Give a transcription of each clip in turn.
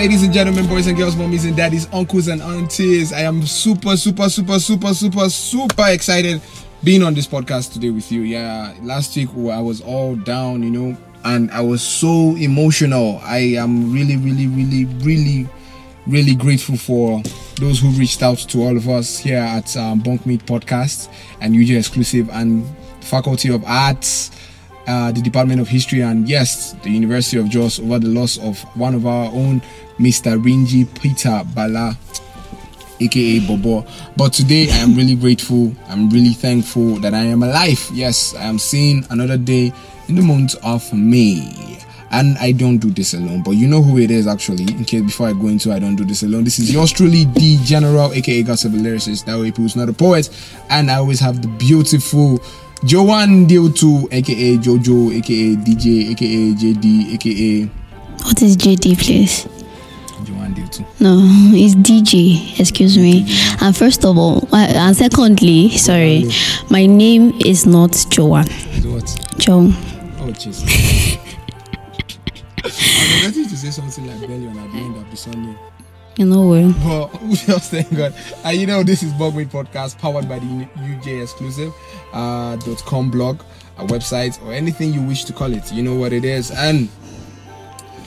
ladies and gentlemen, boys and girls, mommies and daddies, uncles and aunties. I am super, super, super, super, super, super excited being on this podcast today with you. Yeah, last week I was all down, you know, and I was so emotional. I am really, really, really, really, really grateful for those who reached out to all of us here at um, Bunkmate Podcast and UJ Exclusive and Faculty of Arts uh, the Department of History, and yes, the University of Jos over the loss of one of our own, Mr. Rinji Peter Bala, aka Bobo. But today I am really grateful, I'm really thankful that I am alive. Yes, I am seeing another day in the month of May. And I don't do this alone, but you know who it is actually. In case before I go into I don't do this alone, this is yours truly, the General, aka Gossip Lyricist. That way, who's not a poet, and I always have the beautiful Joan Diotu, aka Jojo, aka DJ, aka JD, aka. What is JD, please? Joan Diotu. No, it's DJ. Excuse me. And first of all, and secondly, sorry, my name is not Joan. what? Joan. Oh, jeez. I'm ready to say something like Belly on at the end of the Sunday. You know where? But we just thank God. And you know, this is Bunkmate Podcast powered by the UJ Exclusive uh, dot com blog, a website, or anything you wish to call it. You know what it is. And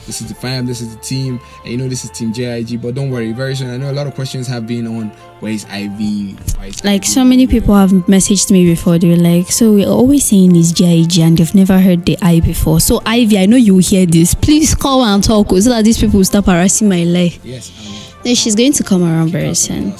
this is the fam, this is the team, and you know this is Team JIG. But don't worry, very soon. I know a lot of questions have been on where is Ivy? Why is Like Ivy? so many people have messaged me before. They were like, "So we're always saying it's JIG, and they've never heard the I before." So Ivy, I know you hear this. Please call and talk so that these people will stop harassing my life. Yes, um, she's going to come around very soon.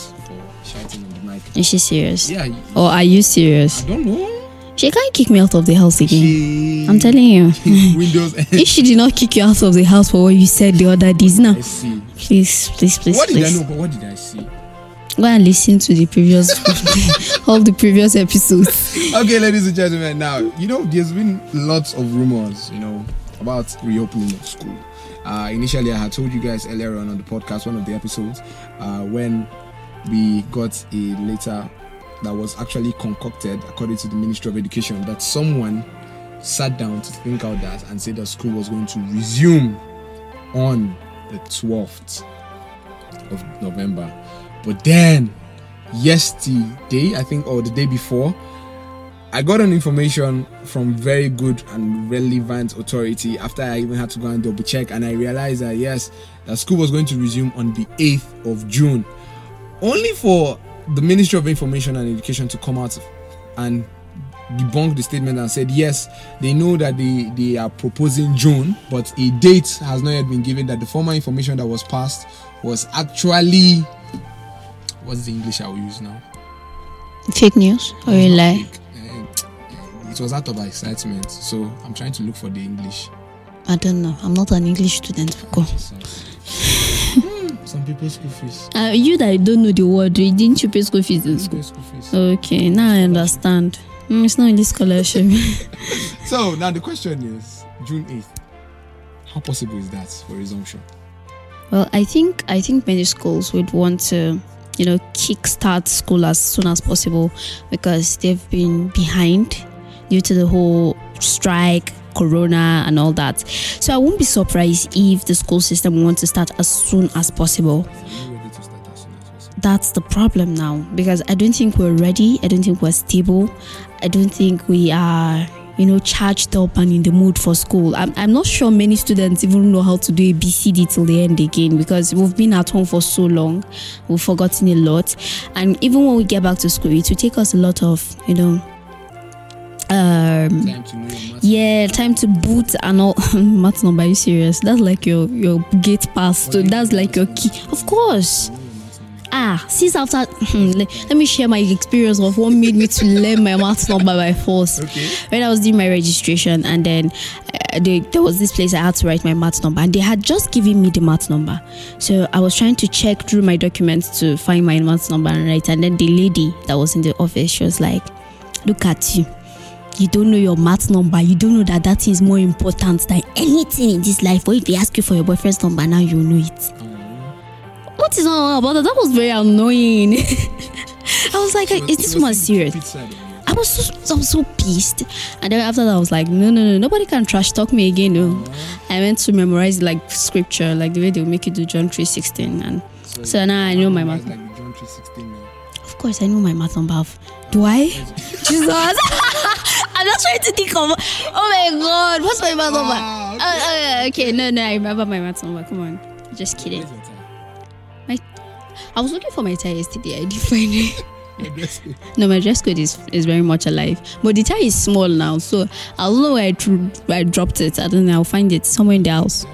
Is she serious? Yeah, Or are you serious? I don't know. She can't kick me out of the house again. She I'm telling you. Windows. if she did not kick you out of the house for what you said the other days, now please, please, please, What did please. I know? But what did I see? Go and listen to the previous, all the previous episodes. okay, ladies and gentlemen, now you know there's been lots of rumors, you know, about reopening of school. Uh, initially, I had told you guys earlier on on the podcast, one of the episodes, uh, when we got a letter that was actually concocted, according to the Ministry of Education, that someone sat down to think out that and said that school was going to resume on the 12th of November. But then, yesterday, I think, or the day before, I got an information from very good and relevant authority after I even had to go and double check, and I realized that yes, that school was going to resume on the 8th of June, only for the Ministry of Information and Education to come out and debunk the statement and said yes, they know that they, they are proposing June, but a date has not yet been given. That the former information that was passed was actually what's the English I will use now? Fake news or a lie? Eh, It was out of excitement, so I'm trying to look for the English. I don't know. I'm not an English student. Go. Some people's school fees. Uh, you that don't know the word, didn't you pay school fees in school? School fees. Okay, now I understand. Mm, it's not in this scholarship. So now the question is June 8th. How possible is that for resumption? well, I think I think many schools would want to, you know, kickstart school as soon as possible because they've been behind due to the whole strike, corona, and all that. So I won't be surprised if the school system wants to start as soon as possible. That's the problem now because I don't think we're ready. I don't think we're stable. I don't think we are, you know, charged up and in the mood for school. I'm, I'm not sure many students even know how to do a BCD till the end again because we've been at home for so long. We've forgotten a lot. And even when we get back to school, it will take us a lot of, you know, um, Time to yeah, time to boot and all. Matric number, are you serious? That's like your your gate pass. So that's like your key. Of course. Know your matric number. Ah, since after let, let me share my experience of what made me to learn my matric number by force. Okay. When I was doing my registration, and then uh, they, there was this place I had to write my matric number, and they had just given me the matric number. So I was trying to check through my documents to find my matric number and write. And then the lady that was in the office, she was like, "Look at you." You don't know your matric number. You don't know that that is more important than anything in this life. Or if they ask you for your boyfriend's number, now you know it. What is all about that? That was very annoying. I was like, is this one serious? I was so, I was so pissed. And then after that, I was like, no, no, no, nobody can trash talk me again. No. I went to memorize like scripture, like the way they'll make you do John three sixteen, and so now I know my math. Like John 3:16 now. Of course, I know my matric number. Of, do I? Jesus. I'm not trying to think of. Oh my God, what's my matric number? Uh, uh, okay, no, no, I remember my matric number. Come on, just kidding. Tie? I was looking for my tie yesterday. I didn't find it. Your dress code. No, my dress code is, is very much alive. But the tie is small now, so I don't know where I, where I dropped it. I don't know. I'll find it somewhere in the house.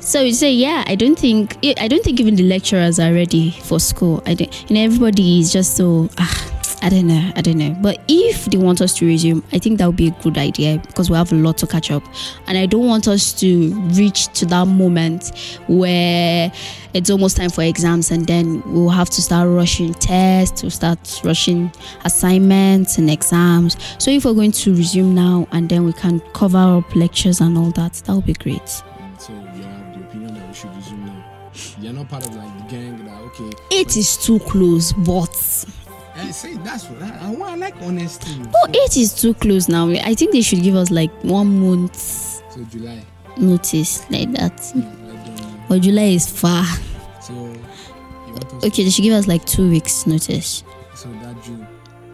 So you say, yeah, I don't think I don't think even the lecturers are ready for school. I don't, you know, everybody is just so ah, I don't know, I don't know. But if they want us to resume, I think that would be a good idea because we have a lot to catch up, and I don't want us to reach to that moment where it's almost time for exams, and then we'll have to start rushing tests, we'll start rushing assignments and exams. So if we're going to resume now, and then we can cover up lectures and all that, that would be great. So you have the opinion that we should resume now. You're not part of like the gang that okay. Eight is too close, but I say that's what I, I like honesty. oh, eight is too close now. I think they should give us like one month So July. notice like that. I. But July is far. So you want us Okay, they should give us like two weeks notice. so that June.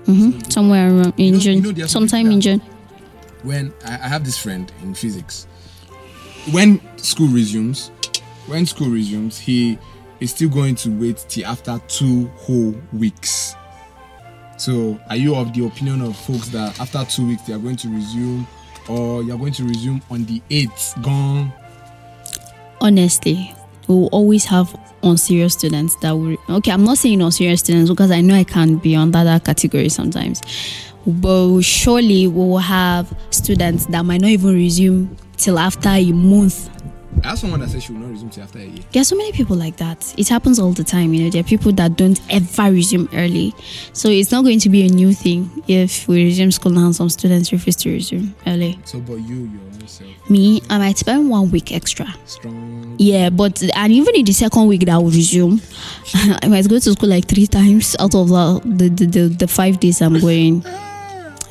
hmm Somewhere around in You know- June, you know there are some sometime in June. when I, I have this friend in physics. When school resumes, when school resumes, he is still going to wait till after two whole weeks. So, are you of the opinion of folks that after two weeks they are going to resume, or you're going to resume on the eighth? Gone. Honestly, we will always have unserious students that will. Okay, I'm not saying unserious students because I know I can be under that category sometimes. But surely we will have students that might not even resume till after a month I have someone that said she will not resume till after a year. There are so many people like that. It happens all the time. You know, there are people that don't ever resume early. So it's not going to be a new thing if we resume school now and some students refuse to resume early. So, but you, your own self, Me, I might spend one week extra. strong. Yeah, but and even in the second week that I will resume, I might go to school like three times out of the, the, the, the five days I'm going.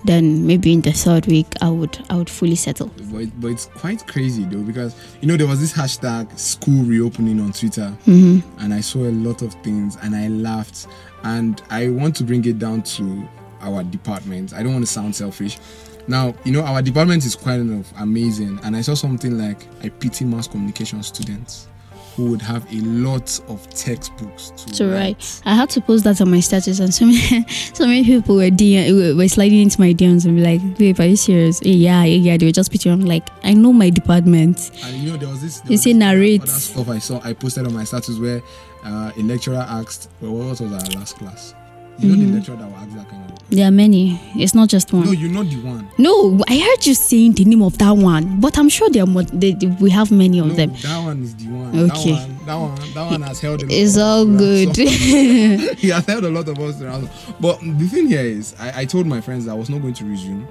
Then maybe in the third week I would I would fully settle. But, but it's quite crazy though because you know there was this hashtag school reopening on Twitter, mm-hmm. and I saw a lot of things and I laughed. And I want to bring it down to our department. I don't want to sound selfish. Now you know our department is quite enough amazing, and I saw something like I pity mass communication students who would have a lot of textbooks to, to write. I had to post that on my status, and so many, so many people were DM, were- sliding into my DMs and be like, "Babe, are you serious? Eh, yeah, yeah, yeah." They were just picture. I'm like, I know my department. And you know, there was this. there You was say narrate. Stuff I saw, I posted on my status where uh, a lecturer asked, "Well, what was our last class?" You know, Mm-hmm. the lecturer that will ask that kind of. There are many. It's not just one. No, you're not the one. No, I heard you saying the name of that one, but I'm sure there are more, they, they- we have many of No, them. that one is the one. Okay. That one, that one, that one has held. A lot It's all good. he has held a lot of us around. But the thing here is, I, I told my friends that I was not going to resume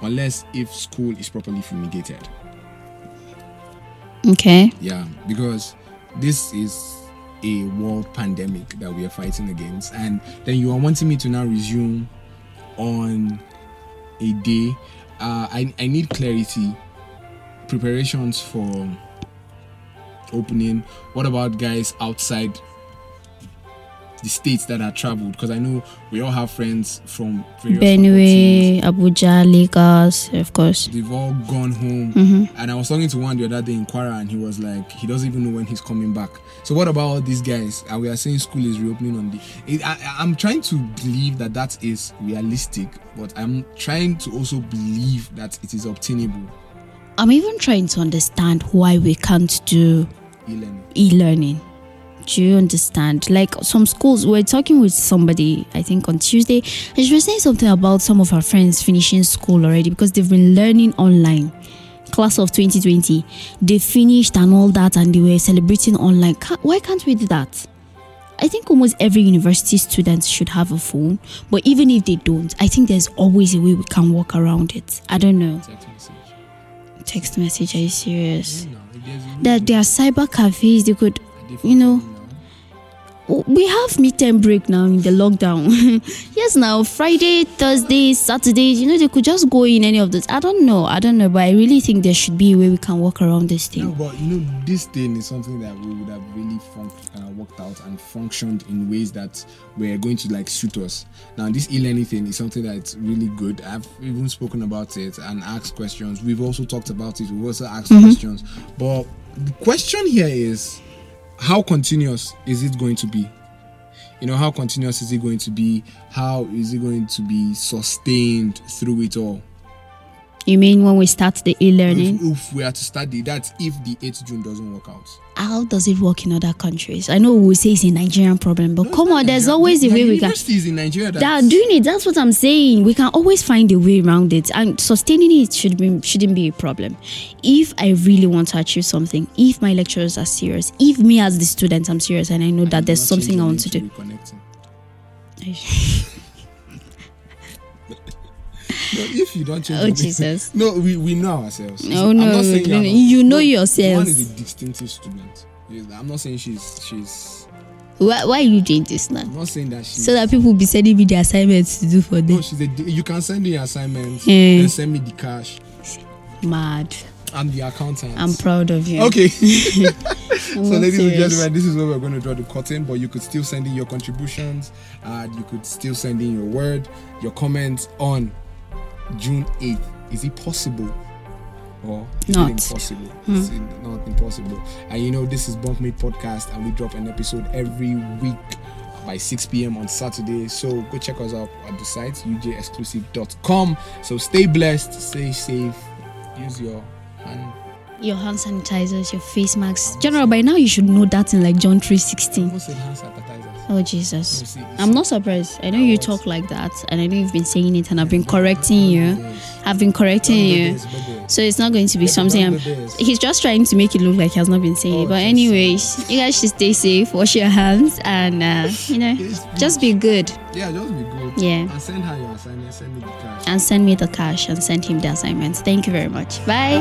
unless if school is properly fumigated. okay. Yeah, because this is a world pandemic that we are fighting against, and then you are wanting me to now resume on a day. Uh, I I need clarity, preparations for opening. What about guys outside the states that are traveled? Because I know we all have friends from. Benue, Abuja, Lagos, of course. They've all gone home. Mm-hmm. And I was talking to one the other day in Kwara, and he was like, he doesn't even know when he's coming back. So what about all these guys? And we are saying school is reopening on the. It, I, I'm trying to believe that that is realistic, but I'm trying to also believe that it is obtainable. I'm even trying to understand why we can't do E-learning. e-learning. Do you understand? Like some schools, we're talking with somebody, I think on Tuesday, and she was saying something about some of her friends finishing school already because they've been learning online. Class of 2020, they finished and all that, and they were celebrating online. Why can't we do that? I think almost every university student should have a phone, but even if they don't, I think there's always a way we can work around it. I don't know. Text message. Text message, are you serious? There, there are cyber cafes, they could you know, we have midterm break now in the lockdown. yes, now Friday, Thursday, Saturday, you know, they could just go in any of those. I don't know, I don't know, but I really think there should be a way we can work around this thing. No, but you know, this thing is something that we would have really func- uh, worked out and functioned in ways that were going to like suit us. Now, this e-learning thing is something that's really good. I've even spoken about it and asked questions. We've also talked about it. We've also asked questions. But the question here is, how continuous is it going to be? You know, how continuous is it going to be? How is it going to be sustained through it all? You mean when we start the e-learning? If, if we are to study, that's if the 8th June doesn't work out. How does it work in other countries? I know we say it's a Nigerian problem, but come on, there's always a way we can. Universities in Nigeria that, That doing it, that's what I'm saying. We can always find a way around it, and sustaining it should be shouldn't be a problem. If I really want to achieve something, if my lecturers are serious, if me as the student I'm serious, and I know that there's something I want to do. No, if you don't change, Oh, Jesus. no, we, we know ourselves. No, I'm no, not saying no, no, you know No, yourselves. One is a distinctive student. I'm not saying she's she's. Why, why are you doing this now? I'm not saying that she's. So that people will be sending me the assignments to do for them. no, she's a. You can send me your assignments Eh. and send me the cash. Mad. I'm the accountant. I'm proud of you. Okay. So, ladies and gentlemen, this is where we're going to draw the curtain. But you could still send in your contributions. Uh, you could still send in your word, your comments on June 8th. Is it possible? Or is Not. it impossible? Is hmm. it not impossible? And you know, this is Bunkmate Podcast, and we drop an episode every week by 6 p.m. on Saturday. So go check us out at the site ujexclusive.com. So stay blessed, stay safe, use your hand. Your hand sanitizers, your face masks. General, by now you should know that in like John 3.16. Almost said hand sanitizers. Oh Jesus. You see- you I'm not surprised. I know you talk like that, and I know you've been saying it, and I've been correcting you. I've been correcting you. So it's not going to be something. I'm, he's just trying to make it look like he has not been saying Oh, it. But just- anyways, you guys should stay safe, wash your hands, and uh, you know, just be good. Yeah, just be good. Yeah. And send her your assignment, send me the cash. And send me the cash and send him the assignments. Thank you very much. Bye.